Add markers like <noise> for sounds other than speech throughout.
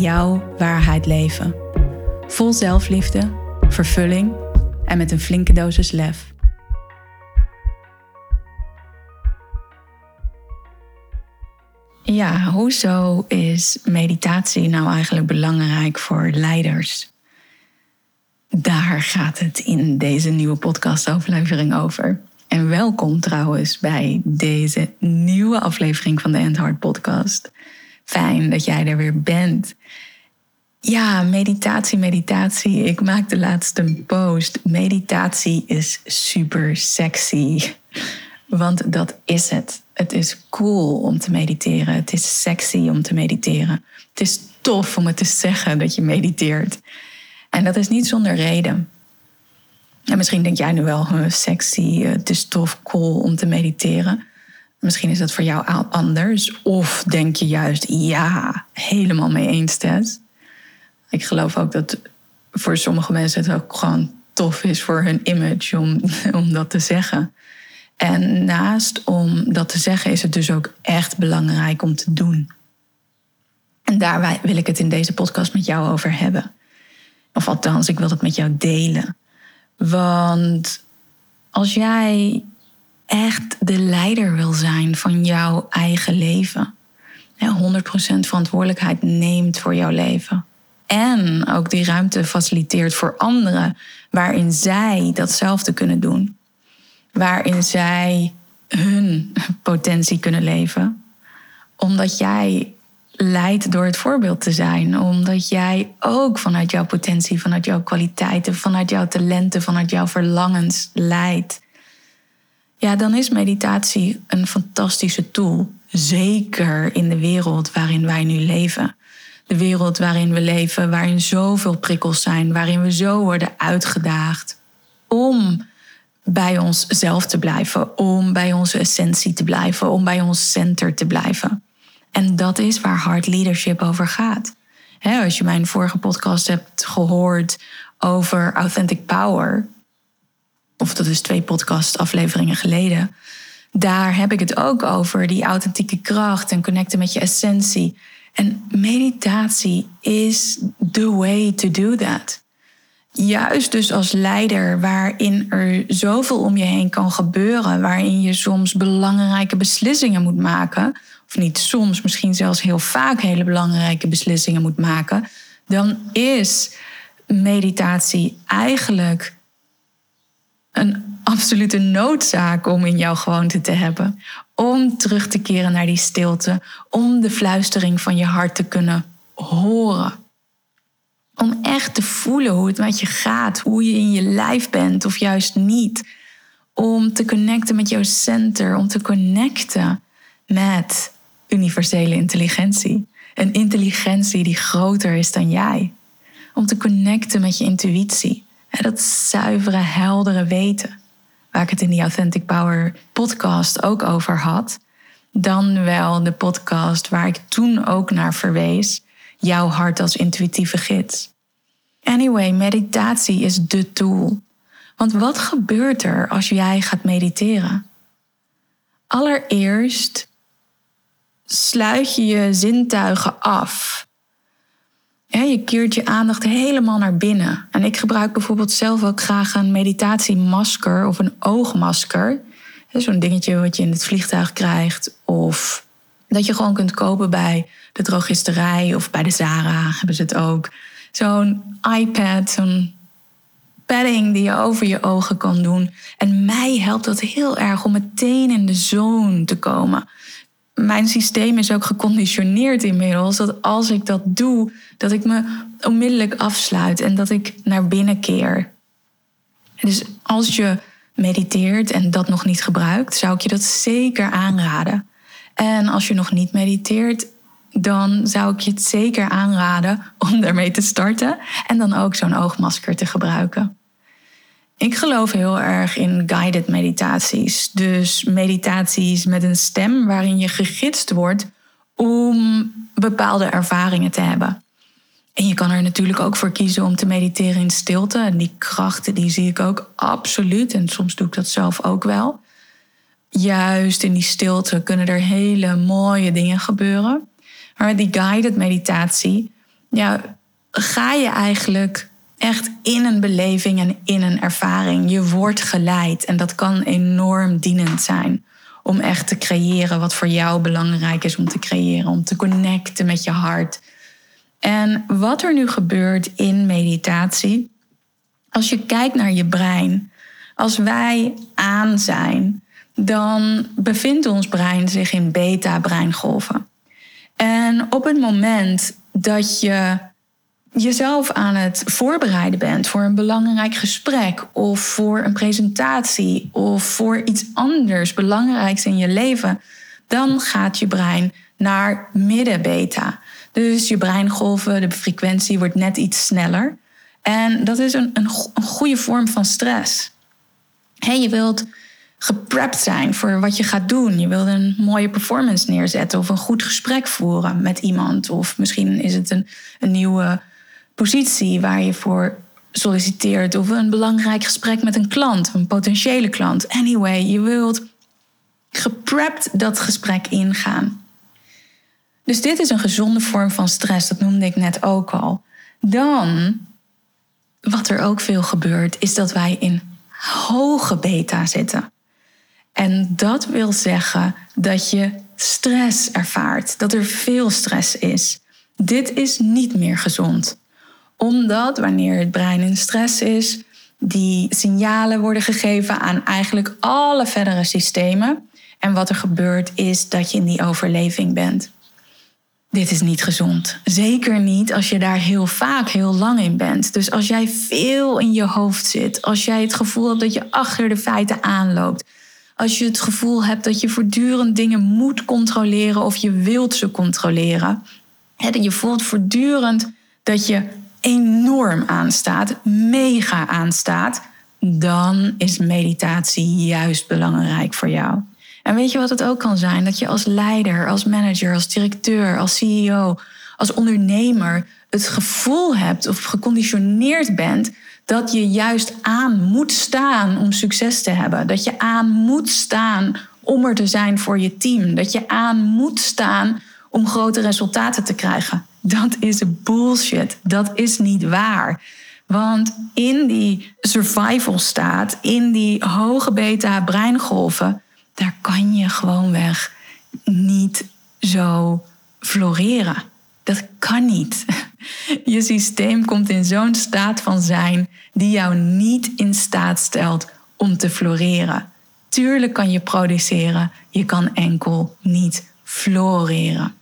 jouw waarheid leven. Vol zelfliefde, vervulling en met een flinke dosis lef. Ja, hoezo is meditatie nou eigenlijk belangrijk voor leiders? Daar gaat het in deze nieuwe podcastaflevering over. En welkom trouwens bij deze nieuwe aflevering van de End Heart Podcast. Fijn dat jij er weer bent. Ja, meditatie, meditatie. Ik maakte laatst een post. Meditatie is super sexy. Want dat is het. Het is cool om te mediteren. Het is sexy om te mediteren. Het is tof om het te zeggen dat je mediteert. En dat is niet zonder reden. En misschien denk jij nu wel, sexy, het is tof, cool om te mediteren. Misschien is dat voor jou anders. Of denk je juist, ja, helemaal mee eens, Tess. Ik geloof ook dat voor sommige mensen het ook gewoon tof is voor hun image om, <laughs> om dat te zeggen. En naast om dat te zeggen is het dus ook echt belangrijk om te doen. En daar wil ik het in deze podcast met jou over hebben. Of althans, ik wil het met jou delen. Want als jij echt de leider wil zijn van jouw eigen leven, 100% verantwoordelijkheid neemt voor jouw leven, en ook die ruimte faciliteert voor anderen, waarin zij datzelfde kunnen doen. Waarin zij hun potentie kunnen leven. Omdat jij leidt door het voorbeeld te zijn. Omdat jij ook vanuit jouw potentie, vanuit jouw kwaliteiten, vanuit jouw talenten, vanuit jouw verlangens leidt. Ja, dan is meditatie een fantastische tool. Zeker in de wereld waarin wij nu leven de wereld waarin we leven, waarin zoveel prikkels zijn, waarin we zo worden uitgedaagd om bij onszelf te blijven, om bij onze essentie te blijven, om bij ons center te blijven. En dat is waar hard leadership over gaat. als je mijn vorige podcast hebt gehoord over authentic power, of dat is twee podcast-afleveringen geleden, daar heb ik het ook over die authentieke kracht en connecten met je essentie. En meditatie is the way to do that. Juist dus als leider, waarin er zoveel om je heen kan gebeuren, waarin je soms belangrijke beslissingen moet maken, of niet soms, misschien zelfs heel vaak hele belangrijke beslissingen moet maken, dan is meditatie eigenlijk een absolute noodzaak om in jouw gewoonte te hebben. Om terug te keren naar die stilte. Om de fluistering van je hart te kunnen horen. Om echt te voelen hoe het met je gaat. Hoe je in je lijf bent of juist niet. Om te connecten met jouw center. Om te connecten met universele intelligentie. Een intelligentie die groter is dan jij. Om te connecten met je intuïtie. Dat zuivere, heldere weten waar ik het in die Authentic Power podcast ook over had, dan wel de podcast waar ik toen ook naar verwees, jouw hart als intuïtieve gids. Anyway, meditatie is de tool. Want wat gebeurt er als jij gaat mediteren? Allereerst sluit je je zintuigen af je keert je aandacht helemaal naar binnen. En ik gebruik bijvoorbeeld zelf ook graag een meditatiemasker of een oogmasker. Zo'n dingetje wat je in het vliegtuig krijgt. Of dat je gewoon kunt kopen bij de drogisterij of bij de Zara hebben ze het ook. Zo'n iPad, zo'n padding die je over je ogen kan doen. En mij helpt dat heel erg om meteen in de zone te komen mijn systeem is ook geconditioneerd inmiddels dat als ik dat doe, dat ik me onmiddellijk afsluit en dat ik naar binnen keer. Dus als je mediteert en dat nog niet gebruikt, zou ik je dat zeker aanraden. En als je nog niet mediteert, dan zou ik je het zeker aanraden om daarmee te starten en dan ook zo'n oogmasker te gebruiken. Ik geloof heel erg in guided meditaties. Dus meditaties met een stem waarin je gegidst wordt om bepaalde ervaringen te hebben. En je kan er natuurlijk ook voor kiezen om te mediteren in stilte. En die krachten die zie ik ook absoluut. En soms doe ik dat zelf ook wel. Juist in die stilte kunnen er hele mooie dingen gebeuren. Maar met die guided meditatie, ja, ga je eigenlijk echt in een beleving en in een ervaring. Je wordt geleid en dat kan enorm dienend zijn om echt te creëren wat voor jou belangrijk is om te creëren, om te connecten met je hart. En wat er nu gebeurt in meditatie, als je kijkt naar je brein, als wij aan zijn, dan bevindt ons brein zich in beta-breingolven. En op het moment dat je jezelf aan het voorbereiden bent voor een belangrijk gesprek of voor een presentatie of voor iets anders belangrijks in je leven, dan gaat je brein naar midden-beta. Dus je breingolven, de frequentie wordt net iets sneller. En dat is een, een, een goede vorm van stress. Hey, je wilt geprept zijn voor wat je gaat doen. Je wilt een mooie performance neerzetten of een goed gesprek voeren met iemand. Of misschien is het een, een nieuwe positie waar je voor solliciteert. Of een belangrijk gesprek met een klant, een potentiële klant. Anyway, je wilt geprept dat gesprek ingaan. Dus dit is een gezonde vorm van stress, dat noemde ik net ook al. Dan, wat er ook veel gebeurt, is dat wij in hoge beta zitten. En dat wil zeggen dat je stress ervaart, dat er veel stress is. Dit is niet meer gezond. Omdat wanneer het brein in stress is, die signalen worden gegeven aan eigenlijk alle verdere systemen. En wat er gebeurt is dat je in die overleving bent. Dit is niet gezond. Zeker niet als je daar heel vaak heel lang in bent. Dus als jij veel in je hoofd zit, als jij het gevoel hebt dat je achter de feiten aanloopt, als je het gevoel hebt dat je voortdurend dingen moet controleren of je wilt ze controleren. En je voelt voortdurend dat je enorm aanstaat, mega aanstaat, dan is meditatie juist belangrijk voor jou. En weet je wat het ook kan zijn? Dat je als leider, als manager, als directeur, als CEO, als ondernemer het gevoel hebt of geconditioneerd bent dat je juist aan moet staan om succes te hebben. Dat je aan moet staan om er te zijn voor je team. Dat je aan moet staan om grote resultaten te krijgen. Dat is bullshit. Dat is niet waar. Want in die survival staat, in die hoge beta breingolven, daar kan je gewoonweg niet zo floreren. Dat kan niet. Je systeem komt in zo'n staat van zijn die jou niet in staat stelt om te floreren. Tuurlijk kan je produceren, je kan enkel niet floreren.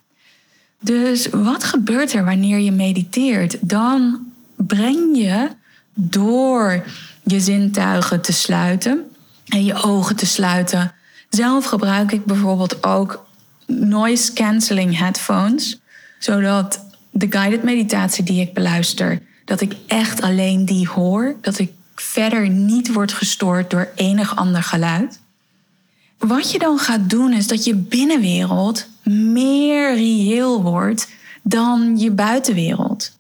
Dus wat gebeurt er wanneer je mediteert? Dan breng je door je zintuigen te sluiten en je ogen te sluiten. Zelf gebruik ik bijvoorbeeld ook noise cancelling headphones, zodat de guided meditatie die ik beluister, dat ik echt alleen die hoor, dat ik verder niet word gestoord door enig ander geluid. Wat je dan gaat doen is dat je binnenwereld meer reëel wordt dan je buitenwereld.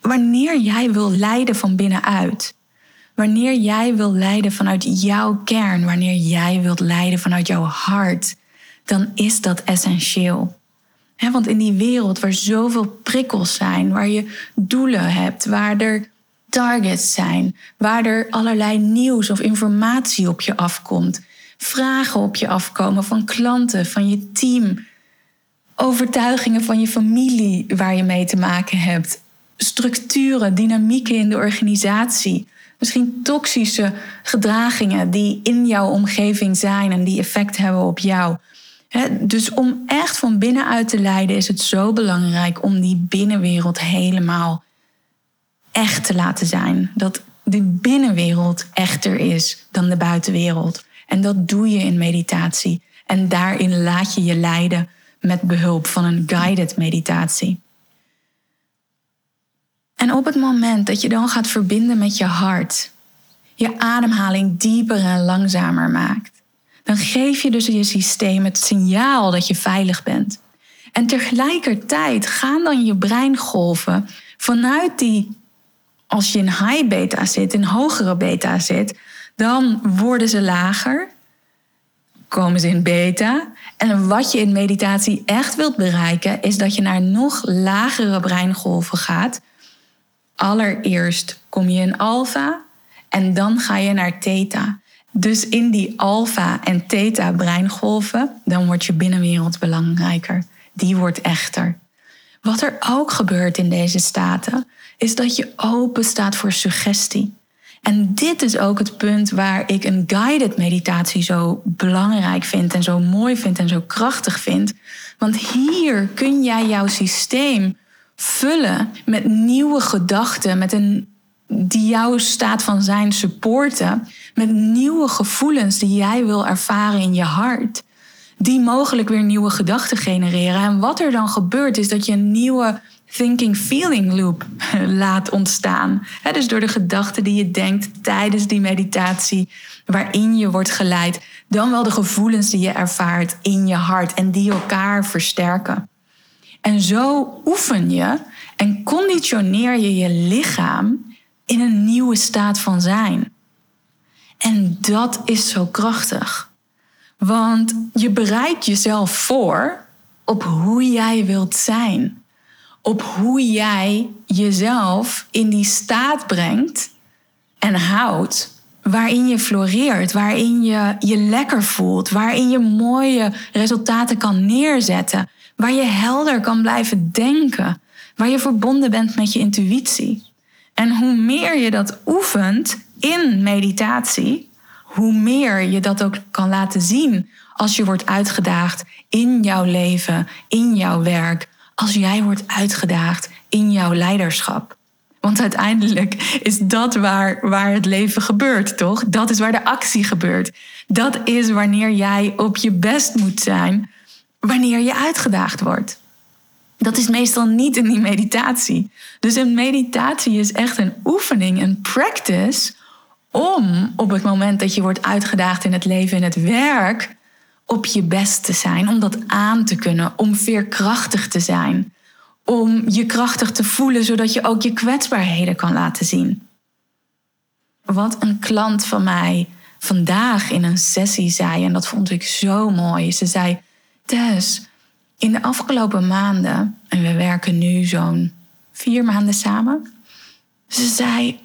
Wanneer jij wil leiden van binnenuit, wanneer jij wil leiden vanuit jouw kern, wanneer jij wilt leiden vanuit jouw hart, dan is dat essentieel want in die wereld waar zoveel prikkels zijn, waar je doelen hebt, waar er targets zijn, waar er allerlei nieuws of informatie op je afkomt, vragen op je afkomen van klanten, van je team, overtuigingen van je familie waar je mee te maken hebt, structuren, dynamieken in de organisatie. Misschien toxische gedragingen die in jouw omgeving zijn en die effect hebben op jou dus om echt van binnenuit te leiden is het zo belangrijk om die binnenwereld helemaal echt te laten zijn. Dat de binnenwereld echter is dan de buitenwereld. En dat doe je in meditatie. En daarin laat je je leiden met behulp van een guided meditatie. En op het moment dat je dan gaat verbinden met je hart, je ademhaling dieper en langzamer maakt, dan geef je dus je systeem het signaal dat je veilig bent. En tegelijkertijd gaan dan je breingolven vanuit die, als je in high beta zit, in hogere beta zit, dan worden ze lager, komen ze in beta. En wat je in meditatie echt wilt bereiken, is dat je naar nog lagere breingolven gaat. Allereerst kom je in alfa en dan ga je naar theta. Dus in die alfa en theta breingolven, dan wordt je binnenwereld belangrijker. Die wordt echter. Wat er ook gebeurt in deze staten, is dat je open staat voor suggestie. En dit is ook het punt waar ik een guided meditatie zo belangrijk vind en zo mooi vind en zo krachtig vind. Want hier kun jij jouw systeem vullen met nieuwe gedachten, met een, die jouw staat van zijn supporten, met nieuwe gevoelens die jij wil ervaren in je hart. Die mogelijk weer nieuwe gedachten genereren. En wat er dan gebeurt is dat je een nieuwe thinking-feeling loop laat ontstaan. dus door de gedachten die je denkt tijdens die meditatie, waarin je wordt geleid, dan wel de gevoelens die je ervaart in je hart en die elkaar versterken. En zo oefen je en conditioneer je je lichaam in een nieuwe staat van zijn. En dat is zo krachtig. Want je bereidt jezelf voor op hoe jij wilt zijn op hoe jij jezelf in die staat brengt en houdt waarin je floreert, waarin je je lekker voelt, waarin je mooie resultaten kan neerzetten, waar je helder kan blijven denken, waar je verbonden bent met je intuïtie. En hoe meer je dat oefent in meditatie, hoe meer je dat ook kan laten zien als je wordt uitgedaagd in jouw leven, in jouw werk, als jij wordt uitgedaagd in jouw leiderschap. Want uiteindelijk is dat waar, waar het leven gebeurt, toch? Dat is waar de actie gebeurt. Dat is wanneer jij op je best moet zijn, wanneer je uitgedaagd wordt. Dat is meestal niet in die meditatie. Dus een meditatie is echt een oefening, een practice om op het moment dat je wordt uitgedaagd in het leven, in het werk, op je best te zijn, om dat aan te kunnen, om veerkrachtig te zijn, om je krachtig te voelen, zodat je ook je kwetsbaarheden kan laten zien. Wat een klant van mij vandaag in een sessie zei, en dat vond ik zo mooi. Ze zei: Tess, in de afgelopen maanden, en we werken nu zo'n vier maanden samen. Ze zei: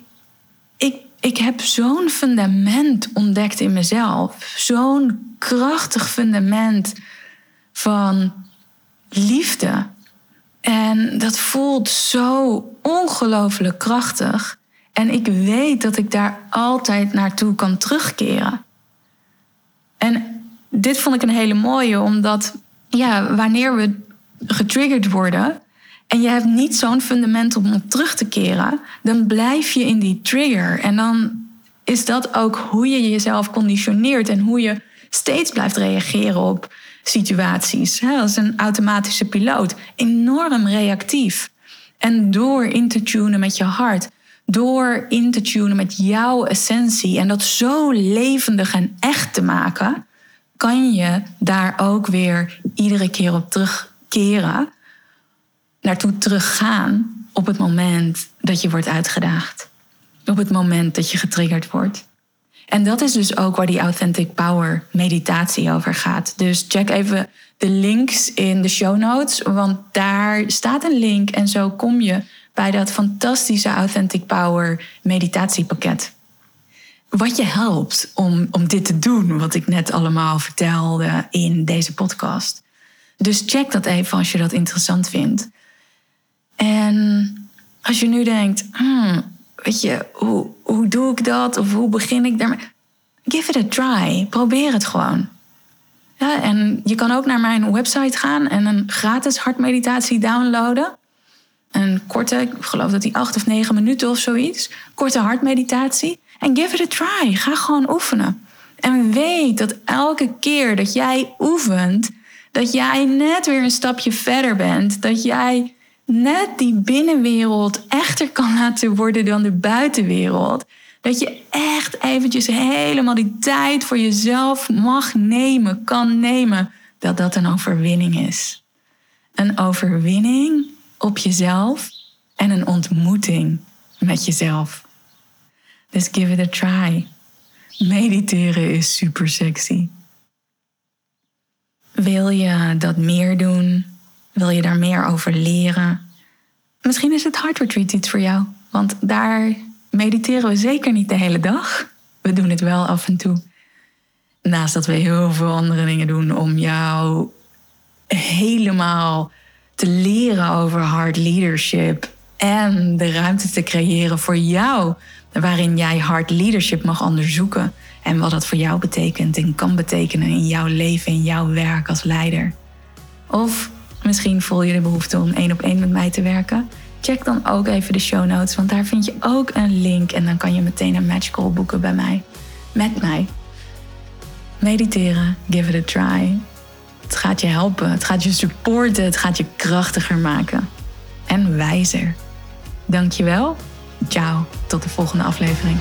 Ik ik heb zo'n fundament ontdekt in mezelf. Zo'n krachtig fundament van liefde. En dat voelt zo ongelooflijk krachtig. En ik weet dat ik daar altijd naartoe kan terugkeren. En dit vond ik een hele mooie, omdat ja, wanneer we getriggerd worden, en je hebt niet zo'n fundament om op terug te keren, dan blijf je in die trigger. En dan is dat ook hoe je jezelf conditioneert en hoe je steeds blijft reageren op situaties. Als een automatische piloot, enorm reactief. En door in te tunen met je hart, door in te tunen met jouw essentie en dat zo levendig en echt te maken, kan je daar ook weer iedere keer op terugkeren naartoe teruggaan op het moment dat je wordt uitgedaagd. Op het moment dat je getriggerd wordt. En dat is dus ook waar die Authentic Power meditatie over gaat. Dus check even de links in de show notes, want daar staat een link en zo kom je bij dat fantastische Authentic Power meditatiepakket. Wat je helpt om, om dit te doen, wat ik net allemaal vertelde in deze podcast. Dus check dat even als je dat interessant vindt. En als je nu denkt, hmm, weet je, hoe, hoe doe ik dat? Of hoe begin ik daarmee? Give it a try. Probeer het gewoon. Ja, en je kan ook naar mijn website gaan en een gratis hartmeditatie downloaden. Een korte, ik geloof dat die acht of negen minuten of zoiets. Korte hartmeditatie. En give it a try. Ga gewoon oefenen. En weet dat elke keer dat jij oefent, Dat jij net weer een stapje verder bent. Dat jij net die binnenwereld echter kan laten worden dan de buitenwereld. Dat je echt eventjes helemaal die tijd voor jezelf mag nemen, kan nemen. Dat dat een overwinning is. Een overwinning op jezelf en een ontmoeting met jezelf. Dus give it a try. Mediteren is super sexy. Wil je dat meer doen? Wil je daar meer over leren? Misschien is het Heart Retreat iets voor jou. Want daar mediteren we zeker niet de hele dag. We doen het wel af en toe. Naast dat we heel veel andere dingen doen om jou helemaal te leren over hard leadership en de ruimte te creëren voor jou, waarin jij hard leadership mag onderzoeken en wat dat voor jou betekent en kan betekenen in jouw leven, in jouw werk als leider. Of misschien voel je de behoefte om één op één met mij te werken. Check dan ook even de show notes, want daar vind je ook een link en dan kan je meteen een match call boeken bij mij. Met mij. Mediteren, give it a try. Het gaat je helpen, het gaat je supporten, het gaat je krachtiger maken. En wijzer. Dankjewel. Ciao, tot de volgende aflevering.